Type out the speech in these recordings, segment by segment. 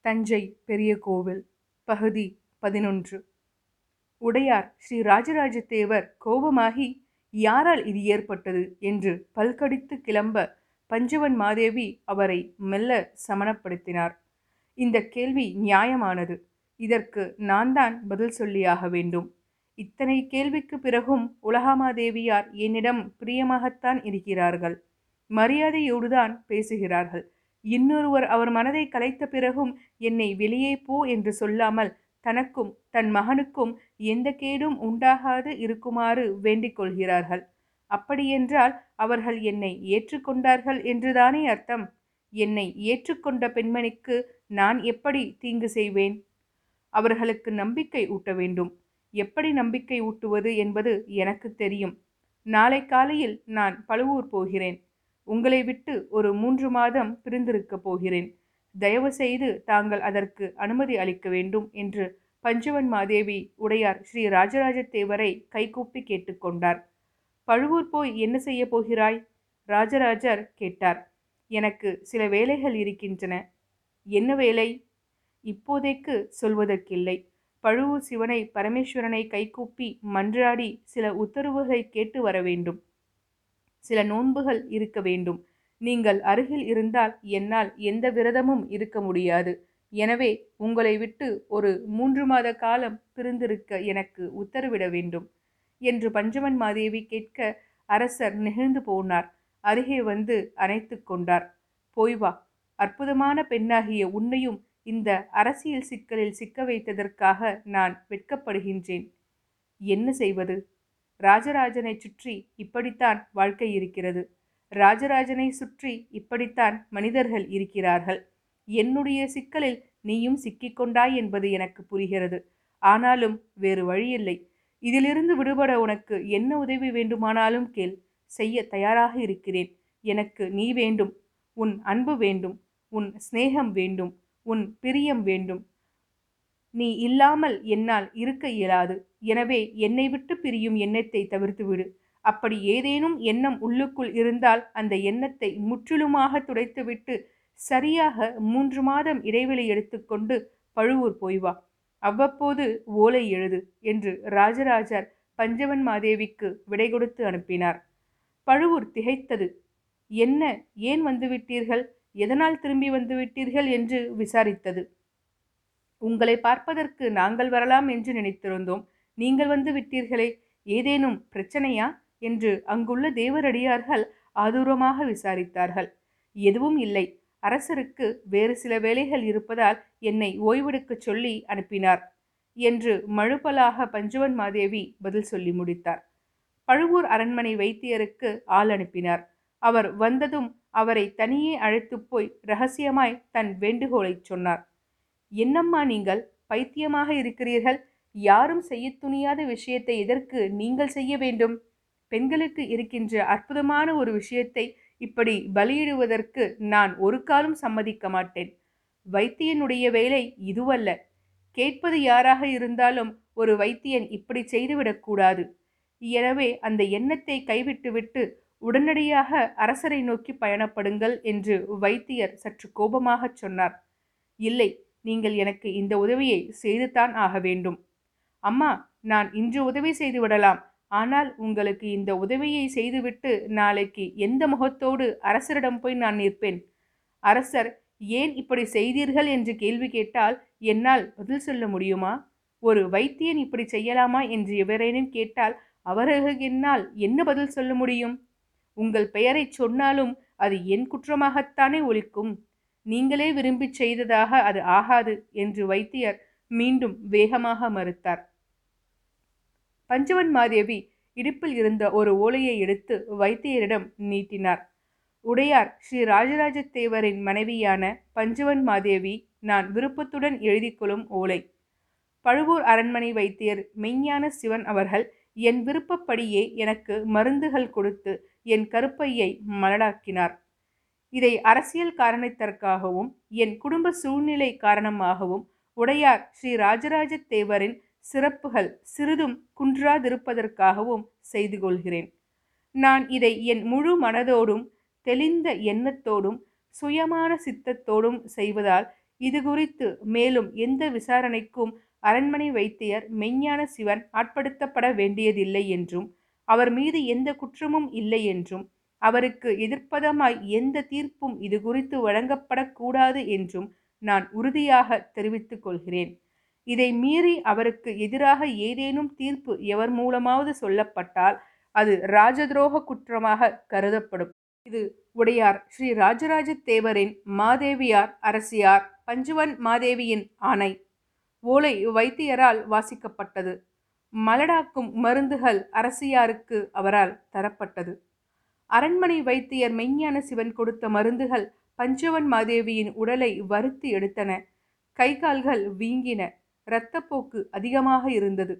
தஞ்சை பெரிய கோவில் பகுதி பதினொன்று. உடையார் ஸ்ரீ ராஜராஜ தேவர் கோபமாகி யாரால் இது ஏற்பட்டது? என்று பல்கடித்து கிளம்ப பஞ்சவன் மாதேவி அவரை மெல்ல சமணப்படுத்தினார். இந்த கேள்வி நியாயமானது. இதற்கு நான் தான் பதில் சொல்லியாக வேண்டும். இத்தனை கேள்விக்கு பிறகும் உலகாமாதேவியார் என்னிடம் பிரியமாகத்தான் இருக்கிறார்கள். மரியாதையோடுதான் பேசுகிறார்கள். இன்னொருவர் அவர் மனதை கலைத்த பிறகும் என்னை வெளியே போ என்று சொல்லாமல் தனக்கும் தன் மகனுக்கும் எந்த கேடும் உண்டாகாது இருக்குமாறு வேண்டிக் கொள்கிறார்கள். அப்படியென்றால் அவர்கள் என்னை ஏற்றுக்கொண்டார்கள் என்றுதானே அர்த்தம்? என்னை ஏற்றுக்கொண்ட பெண்மணிக்கு நான் எப்படி தீங்கு செய்வேன்? அவர்களுக்கு நம்பிக்கை ஊட்ட வேண்டும். எப்படி நம்பிக்கை ஊட்டுவது என்பது எனக்கு தெரியும். நாளை காலையில் நான் பழுவூர் போகிறேன். உங்களை விட்டு ஒரு மூன்று மாதம் பிரிந்திருக்கப் போகிறேன். தயவு செய்து தாங்கள் அதற்கு அனுமதி அளிக்க வேண்டும் என்று பஞ்சவன் மாதேவி உடையார் ஸ்ரீ ராஜராஜ தேவரை கைகூப்பி கேட்டுக்கொண்டார் பழுவூர் போய் என்ன செய்ய போகிறாய்? ராஜராஜர் கேட்டார். எனக்கு சில வேலைகள் இருக்கின்றன. என்ன வேலை? இப்போதைக்கு சொல்வதற்கில்லை. பழுவூர் சிவனை பரமேஸ்வரனை கைகூப்பி மன்றாடி சில உத்தரவுகளை கேட்டு வர வேண்டும். சில நோன்புகள் இருக்க வேண்டும். நீங்கள் அருகில் இருந்தால் என்னால் எந்த விரதமும் இருக்க முடியாது. எனவே உங்களை விட்டு ஒரு மூன்று மாத காலம் பிரிந்திருக்க எனக்கு உத்தரவிட வேண்டும் என்று பஞ்சமன் மாதேவி கேட்க அரசர் நெகிழ்ந்து போனார். அருகே வந்து அணைத்து கொண்டார். போய் வா அற்புதமான பெண்ணாகிய உன்னையும் இந்த அரசியல் சிக்கலில் சிக்க வைத்ததற்காக நான் வெட்கப்படுகின்றேன். என்ன செய்வது? ராஜராஜனை சுற்றி இப்படித்தான் வாழ்க்கை இருக்கிறது. ராஜராஜனை சுற்றி இப்படித்தான் மனிதர்கள் இருக்கிறார்கள். என்னுடைய சிக்கலில் நீயும் சிக்கிக்கொண்டாய் என்பது எனக்கு புரிகிறது. ஆனாலும் வேறு வழியில்லை. இதிலிருந்து விடுபட உனக்கு என்ன உதவி வேண்டுமானாலும் கேள். செய்ய தயாராக இருக்கிறேன். எனக்கு நீ வேண்டும். உன் அன்பு வேண்டும். உன் சிநேகம் வேண்டும். உன் பிரியம் வேண்டும். நீ இல்லாமல் என்னால் இருக்க இயலாது. எனவே என்னை விட்டு பிரியும் எண்ணத்தை தவிர்த்துவிடு அப்படி ஏதேனும் எண்ணம் உள்ளுக்குள் இருந்தால் அந்த எண்ணத்தை முற்றிலுமாக துடைத்துவிட்டு சரியாக மூன்று மாதம் இடைவெளி எடுத்துக்கொண்டு பழுவூர் போய் வா. அவ்வப்போது ஓலை எழுது என்று ராஜராஜர் பஞ்சவன் மாதேவிக்கு விடை கொடுத்து அனுப்பினார். பழுவூர் திகைத்தது. என்ன ஏன் வந்துவிட்டீர்கள்? எதனால் திரும்பி வந்துவிட்டீர்கள் என்று விசாரித்தது. உங்களை பார்ப்பதற்கு நாங்கள் வரலாம் என்று நினைத்திருந்தோம். நீங்கள் வந்து விட்டீர்களே ஏதேனும் பிரச்சனையா? என்று அங்குள்ள தேவரடியார்கள் ஆதூரமாக விசாரித்தார்கள். எதுவும் இல்லை. அரசருக்கு வேறு சில வேலைகள் இருப்பதால் என்னை ஓய்வெடுக்கச் சொல்லி அனுப்பினார் என்று மழுப்பலாக பஞ்சவன் மாதேவி பதில் சொல்லி முடித்தார். பழுவூர் அரண்மனை வைத்தியருக்கு ஆள் அனுப்பினார். அவர் வந்ததும் அவரை தனியே அழைத்து போய் ரகசியமாய் தன் வேண்டுகோளை சொன்னார். என்னம்மா நீங்கள்? பைத்தியமாக இருக்கிறீர்கள். யாரும் செய்ய துணியாத விஷயத்தை எதற்கு நீங்கள் செய்ய வேண்டும்? பெண்களுக்கு இருக்கின்ற அற்புதமான ஒரு விஷயத்தை இப்படி பலியிடுவதற்கு நான் ஒரு காலம் சம்மதிக்க மாட்டேன். வைத்தியனுடைய வேலை இதுவல்ல. கேட்பது யாராக இருந்தாலும் ஒரு வைத்தியன் இப்படி செய்துவிடக்கூடாது எனவே அந்த எண்ணத்தை கைவிட்டுவிட்டு உடனடியாக அரசரை நோக்கி பயணப்படுங்கள் என்று வைத்தியர் சற்று கோபமாகச் சொன்னார். இல்லை நீங்கள் எனக்கு இந்த உதவியை செய்துதான் ஆக வேண்டும். அம்மா நான் இன்று உதவி செய்து விடலாம். ஆனால் உங்களுக்கு இந்த உதவியை செய்துவிட்டு நாளைக்கு எந்த முகத்தோடு அரசரிடம் போய் நான் நிற்பேன்? அரசர் ஏன் இப்படி செய்தீர்கள் என்று கேள்வி கேட்டால் என்னால் பதில் சொல்ல முடியுமா? ஒரு வைத்தியன் இப்படி செய்யலாமா என்று எவரேனும் கேட்டால் அவர்களுக்கு என்னால் என்ன பதில் சொல்ல முடியும்? உங்கள் பெயரை சொன்னாலும் அது என் குற்றமாகத்தானே ஒழிக்கும் நீங்களே விரும்பி செய்ததாக அது ஆகாது என்று வைத்தியர் மீண்டும் வேகமாக மறுத்தார். பஞ்சவன் மாதேவி இடுப்பில் இருந்த ஒரு ஓலையை எடுத்து வைத்தியரிடம் நீட்டினார். உடையார் ஸ்ரீ ராஜராஜ தேவரின் மனைவியான பஞ்சவன் மாதேவி நான் விருப்பத்துடன் எழுதிக்கொள்ளும் ஓலை. பழுவூர் அரண்மனை வைத்தியர் மெய்ஞான சிவன் அவர்கள் என் விருப்பப்படியே எனக்கு மருந்துகள் கொடுத்து என் கருப்பையை மலடாக்கினார். இதை அரசியல் காரணத்திற்காகவும் என் குடும்ப சூழ்நிலை காரணமாகவும் உடையார் ஸ்ரீ ராஜராஜ தேவரின் சிறப்புகள் சிறிதும் குன்றாதிருப்பதற்காகவும் செய்து கொள்கிறேன் நான் இதை என் முழு மனதோடும் தெளிந்த எண்ணத்தோடும் சுயமான சித்தத்தோடும் செய்வதால் இது குறித்து மேலும் எந்த விசாரணைக்கும் அரண்மனை வைத்தியர் மெஞ்ஞான சிவன் ஆட்படுத்தப்பட வேண்டியதில்லை என்றும் அவர் மீது எந்த குற்றமும் இல்லை என்றும் அவருக்கு எதிர்ப்பதமாய் எந்த தீர்ப்பும் இது குறித்து வழங்கப்படக்கூடாது என்றும் நான் உறுதியாக தெரிவித்துக் கொள்கிறேன். இதை மீறி அவருக்கு எதிராக ஏதேனும் தீர்ப்பு எவர் மூலமாவது சொல்லப்பட்டால் அது ராஜதுரோக குற்றமாக கருதப்படும். இது உடையார் ஸ்ரீ ராஜராஜ தேவரின் மாதேவியார் அரசியார் பஞ்சுவன் மாதேவியின் ஆணை. ஓலை வைத்தியரால் வாசிக்கப்பட்டது. மலடாக்கும் மருந்துகள் அரசியாருக்கு அவரால் தரப்பட்டது. அரண்மனை வைத்தியர் மெய்ஞான சிவன் கொடுத்த மருந்துகள் பஞ்சவன் மாதேவியின் உடலை வருத்தி எடுத்தன. கை கால்கள் வீங்கின. இரத்தப்போக்கு அதிகமாக இருந்தது.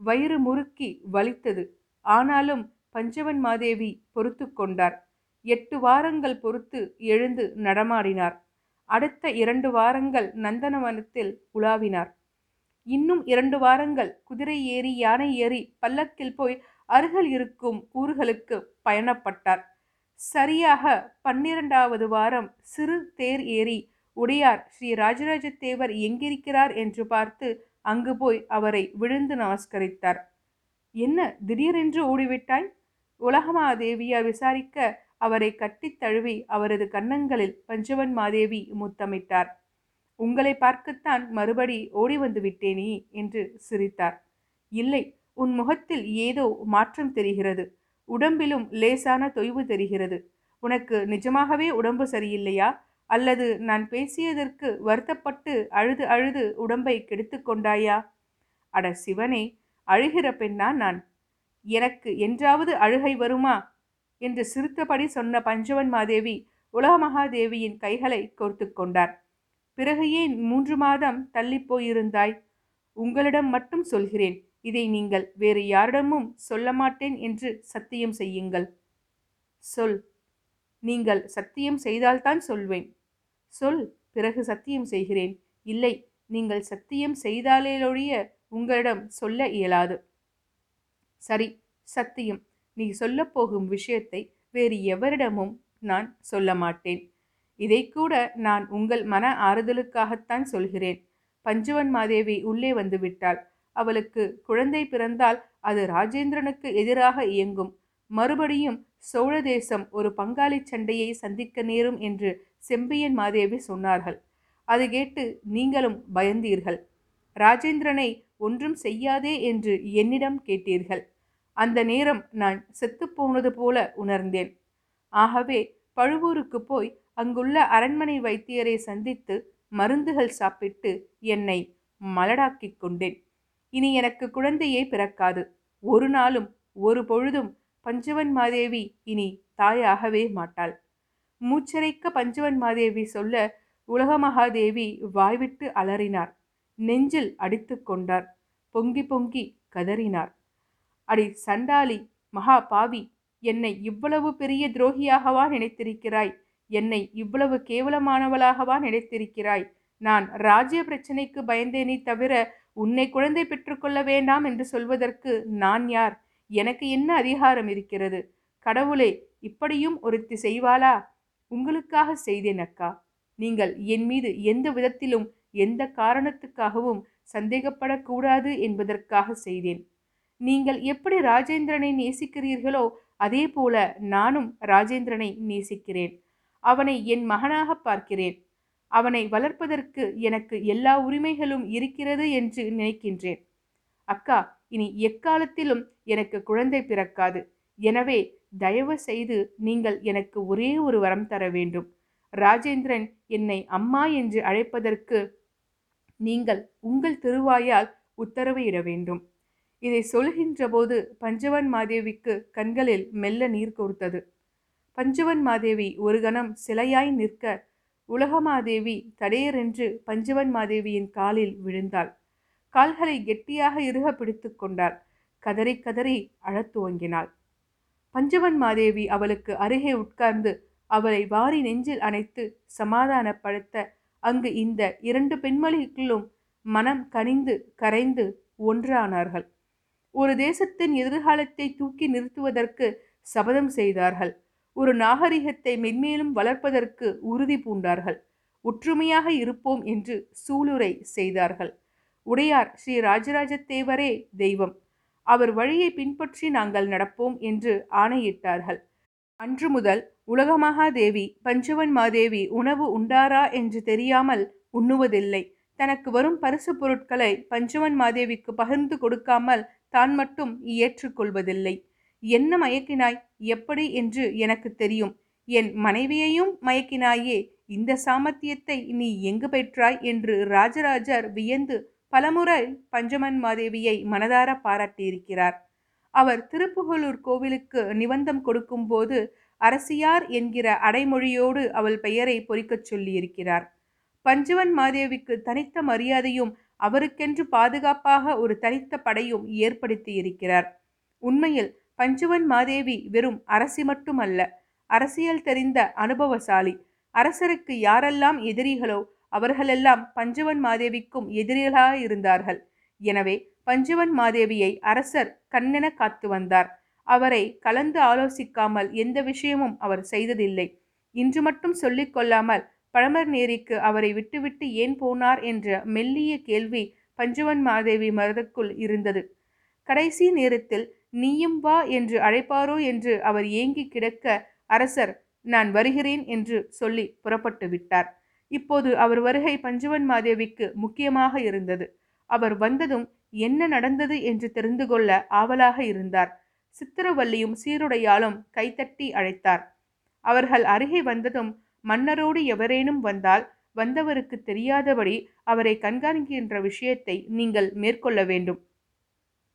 வயிறு முறுக்கி வலித்தது. ஆனாலும் பஞ்சவன் மாதேவி பொறுத்து கொண்டார். எட்டு வாரங்கள் பொறுத்து எழுந்து நடமாடினார். அடுத்த இரண்டு வாரங்கள் நந்தனவனத்தில் உலாவினார். இன்னும் இரண்டு வாரங்கள் குதிரை ஏறி யானை ஏறி பல்லக்கில் போய் அருகில் இருக்கும் ஊர்களுக்கு பயணப்பட்டார். சரியாக பன்னிரண்டாவது வாரம் சிறு தேர் ஏறி உடையார் ஸ்ரீ ராஜராஜ தேவர் எங்கிருக்கிறார் என்று பார்த்து அங்கு போய் அவரை விழுந்து நமஸ்கரித்தார். என்ன திடீரென்று ஓடிவிட்டாய்? உலகமாதேவியார் விசாரிக்க அவரை கட்டித் தழுவி அவரது கன்னங்களில் பஞ்சவன் மாதேவி முத்தமிட்டார். உங்களை பார்க்கத்தான் மறுபடி ஓடி வந்து விட்டேனே என்று சிரித்தார். இல்லை உன் முகத்தில் ஏதோ மாற்றம் தெரிகிறது. உடம்பிலும் லேசான தொய்வு தெரிகிறது. உனக்கு நிஜமாகவே உடம்பு சரியில்லையா? அல்லது நான் பேசியதற்கு வருத்தப்பட்டு அழுது அழுது உடம்பை கெடுத்து கொண்டாயா? அட சிவனே அழுகிற பெண்ணா நான்? எனக்கு என்றாவது அழுகை வருமா? என்று சிரித்தபடி சொன்ன பஞ்சவன் மாதேவி உலகமகாதேவியின் கைகளை கோர்த்து கொண்டார். பிறகு ஏன் மூன்று மாதம் தள்ளிப்போயிருந்தாய் உங்களிடம் மட்டும் சொல்கிறேன் இதை நீங்கள் வேறு யாரிடமும் சொல்ல மாட்டேன் என்று சத்தியம் செய்யுங்கள். சொல். நீங்கள் சத்தியம் செய்தால்தான் சொல்வேன். சொல் பிறகு சத்தியம் செய்கிறேன். இல்லை நீங்கள் சத்தியம் செய்தாலேலொழிய உங்களிடம் சொல்ல இயலாது. சரி சத்தியம். நீ சொல்லப்போகும் விஷயத்தை வேறு எவரிடமும் நான் சொல்ல மாட்டேன். இதை கூட நான் உங்கள் மன ஆறுதலுக்காகத்தான் சொல்கிறேன். பஞ்சுவன் மாதேவி உள்ளே வந்து விட்டாள் அவளுக்கு குழந்தை பிறந்தால் அது ராஜேந்திரனுக்கு எதிராக இயங்கும். மறுபடியும் சோழ தேசம் ஒரு பங்காளி சண்டையை சந்திக்க நேரும் என்று செம்பியன் மாதேவி சொன்னார்கள். அது கேட்டு நீங்களும் பயந்தீர்கள். ராஜேந்திரனை ஒன்றும் செய்யாதே என்று என்னிடம் கேட்டீர்கள். அந்த நேரம் நான் செத்துப்போனது போல உணர்ந்தேன். ஆகவே பழுவூருக்கு போய் அங்குள்ள அரண்மனை வைத்தியரை சந்தித்து மருந்துகள் சாப்பிட்டு என்னை மலடாக்கிக் கொண்டேன். இனி எனக்கு குழந்தையே பிறக்காது. ஒரு நாளும் ஒரு பொழுதும் பஞ்சவன் மாதேவி இனி தாயாகவே மாட்டாள். மூச்சரைக்க பஞ்சவன் மாதேவி சொல்ல உலகமகாதேவி வாய்விட்டு அலறினார். நெஞ்சில் அடித்து கொண்டார். பொங்கி பொங்கி கதறினார். அடி சண்டாளி மகா பாவி என்னை இவ்வளவு பெரிய துரோகியாகவா நினைத்திருக்கிறாய்? என்னை இவ்வளவு கேவலமானவளாகவா நினைத்திருக்கிறாய்? நான் ராஜ்ய பிரச்சனைக்கு பயந்தேனே தவிர உன்னை குழந்தை பெற்றுக்கொள்ள வேண்டாம் என்று சொல்வதற்கு நான் யார்? எனக்கு என்ன அதிகாரம் இருக்கிறது? கடவுளே இப்படியும் ஒருத்தி செய்வாளா? உங்களுக்காக செய்தேன் அக்கா. நீங்கள் என் மீது எந்த விதத்திலும் எந்த காரணத்துக்காகவும் சந்தேகப்படக்கூடாது என்பதற்காக செய்தேன். நீங்கள் எப்படி ராஜேந்திரனை நேசிக்கிறீர்களோ அதே போல நானும் ராஜேந்திரனை நேசிக்கிறேன். அவனை என் மகனாக பார்க்கிறேன். அவனை வளர்ப்பதற்கு எனக்கு எல்லா உரிமைகளும் இருக்கிறது என்று நினைக்கின்றேன். அக்கா இனி எக்காலத்திலும் எனக்கு குழந்தை பிறக்காது. எனவே தயவு செய்து நீங்கள் எனக்கு ஒரே ஒரு வரம் தர வேண்டும். ராஜேந்திரன் என்னை அம்மா என்று அழைப்பதற்கு நீங்கள் உங்கள் திருவாயால் உத்தரவு இட வேண்டும். இதை சொல்கின்ற போது பஞ்சவன் மாதேவிக்கு கண்களில் மெல்ல நீர் கொடுத்தது. பஞ்சவன் மாதேவி ஒரு கணம் சிலையாய் நிற்க உலகமாதேவி தடையரென்று பஞ்சவன் மாதேவியின் காலில் விழுந்தாள். கால்களை கெட்டியாக இறுக பிடித்து கொண்டாள். கதறி கதறி அழத் துவங்கினாள். பஞ்சவன் மாதேவி அவளுக்கு அருகே உட்கார்ந்து அவளை வாரி நெஞ்சில் அணைத்து சமாதானப்படுத்த அங்கு இந்த இரண்டு பெண்மணிகளும் மனம் கனிந்து கரைந்து ஒன்றானார்கள். ஒரு தேசத்தின் எதிர்காலத்தை தூக்கி நிறுத்துவதற்கு சபதம் செய்தார்கள். ஒரு நாகரிகத்தை மென்மேலும் வளர்ப்பதற்கு உறுதி பூண்டார்கள். ஒற்றுமையாக இருப்போம் என்று சூளுரை செய்தார்கள். உடையார் ஸ்ரீ ராஜராஜ தேவரே தெய்வம். அவர் வழியை பின்பற்றி நாங்கள் நடப்போம் என்று ஆணையிட்டார்கள். அன்று முதல் உலகமகாதேவி பஞ்சவன் மாதேவி உணவு உண்டாரா என்று தெரியாமல் உண்ணுவதில்லை. தனக்கு வரும் பரிசு பொருட்களை பஞ்சவன் மாதேவிக்கு பகிர்ந்து கொடுக்காமல் தான் மட்டும் ஏற்றுக்கொள்வதில்லை என்ன மயக்கினாய்? எப்படி என்று எனக்கு தெரியும். என் மனைவியையும் மயக்கினாயே. இந்த சாமர்த்தியத்தை நீ எங்கு பெற்றாய்? என்று ராஜராஜர் வியந்து பலமுறை பஞ்சமன் மாதேவியை மனதார பாராட்டியிருக்கிறார். அவர் திருப்புகலூர் கோவிலுக்கு நிபந்தம் கொடுக்கும்போது அரசியார் என்கிற அடைமொழியோடு அவள் பெயரை பொறிக்கச் சொல்லியிருக்கிறார். பஞ்சவன் மாதேவிக்கு தனித்த மரியாதையும் அவருக்கென்று பாதுகாப்பாக ஒரு தனித்த படையும் ஏற்படுத்தி இருக்கிறார் உண்மையில் பஞ்சவன் மாதேவி வெறும் அரசி மட்டுமல்ல அரசியல் தெரிந்த அனுபவசாலி அரசருக்கு யாரெல்லாம் எதிரிகளோ அவர்களெல்லாம் பஞ்சவன் மாதேவிக்கும் எதிரிகளாக இருந்தார்கள். எனவே பஞ்சவன் மாதேவியை அரசர் கண்ணென காத்து வந்தார். அவரை கலந்து ஆலோசிக்காமல் எந்த விஷயமும் அவர் செய்ததில்லை. இன்று மட்டும் சொல்லிக் கொள்ளாமல் பழமர் நேரிக்கு அவரை விட்டுவிட்டு ஏன் போனார் என்ற மெல்லிய கேள்வி பஞ்சவன் மாதேவி மரதுக்குள் இருந்தது. கடைசி நேரத்தில் நீயும் வா என்று அழைப்பாரோ என்று அவர் ஏங்கி கிடக்க அரசர் நான் வருகிறேன் என்று சொல்லி புறப்பட்டு விட்டார். இப்போது அவர் வருகை பஞ்சவன் மாதேவிக்கு முக்கியமாக இருந்தது. அவர் வந்ததும் என்ன நடந்தது என்று தெரிந்து கொள்ள ஆவலாக இருந்தார். சித்திரவல்லியும் சீருடையாலும் கைத்தட்டி அழைத்தார். அவர்கள் அருகே வந்ததும் மன்னரோடு எவரேனும் வந்தால் வந்தவருக்கு தெரியாதபடி அவரை கண்காணிக்கின்ற விஷயத்தை நீங்கள் மேற்கொள்ள வேண்டும்.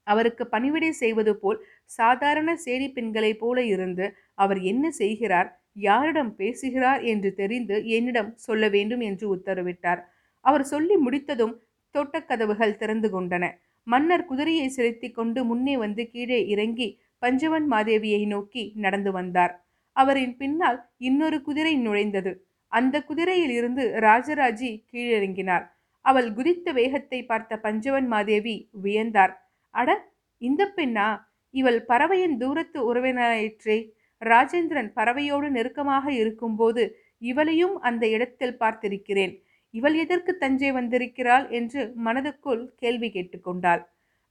அவருக்கு பணிவிடை செய்வது போல் சாதாரண சேரி பெண்களைப் போல இருந்து அவர் என்ன செய்கிறார்? யாரிடம் பேசுகிறார் என்று தெரிந்து என்னிடம் சொல்ல வேண்டும் என்று உத்தரவிட்டார். அவர் சொல்லி முடித்ததும் தோட்டக்கதவுகள் திறந்து கொண்டன. மன்னர் குதிரையை செலுத்தி கொண்டு முன்னே வந்து கீழே இறங்கி பஞ்சவன் மாதேவியை நோக்கி நடந்து வந்தார். அவரின் பின்னால் இன்னொரு குதிரை நுழைந்தது. அந்த குதிரையில் இருந்து ராஜராஜி கீழிறங்கினார். அவள் குதித்த வேகத்தை பார்த்த பஞ்சவன் மாதேவி வியந்தார். அட இந்த பெண்ணா? இவள் பறவையின் தூரத்து உறவினராயிற்றே. ராஜேந்திரன் பறவையோடு நெருக்கமாக இருக்கும்போது இவளையும் அந்த இடத்தில் பார்த்திருக்கிறேன். இவள் எதற்கு தஞ்சை வந்திருக்கிறாள் என்று மனதுக்குள் கேள்வி கேட்டுக்கொண்டாள்.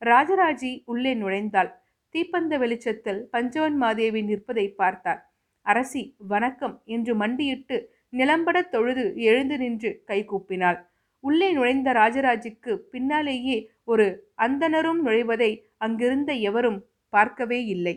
ராஜராஜி உள்ளே நுழைந்தாள். தீப்பந்த வெளிச்சத்தில் பஞ்சவன் மாதேவி நிற்பதை பார்த்தார் அரசி வணக்கம் என்று மண்டியிட்டு நிலம்பட தொழுது எழுந்து நின்று கைகூப்பினாள் உள்ளே நுழைந்த ராஜராஜுக்கு பின்னாலேயே ஒரு அந்தனரும் நுழைவதை அங்கிருந்த எவரும் பார்க்கவே இல்லை.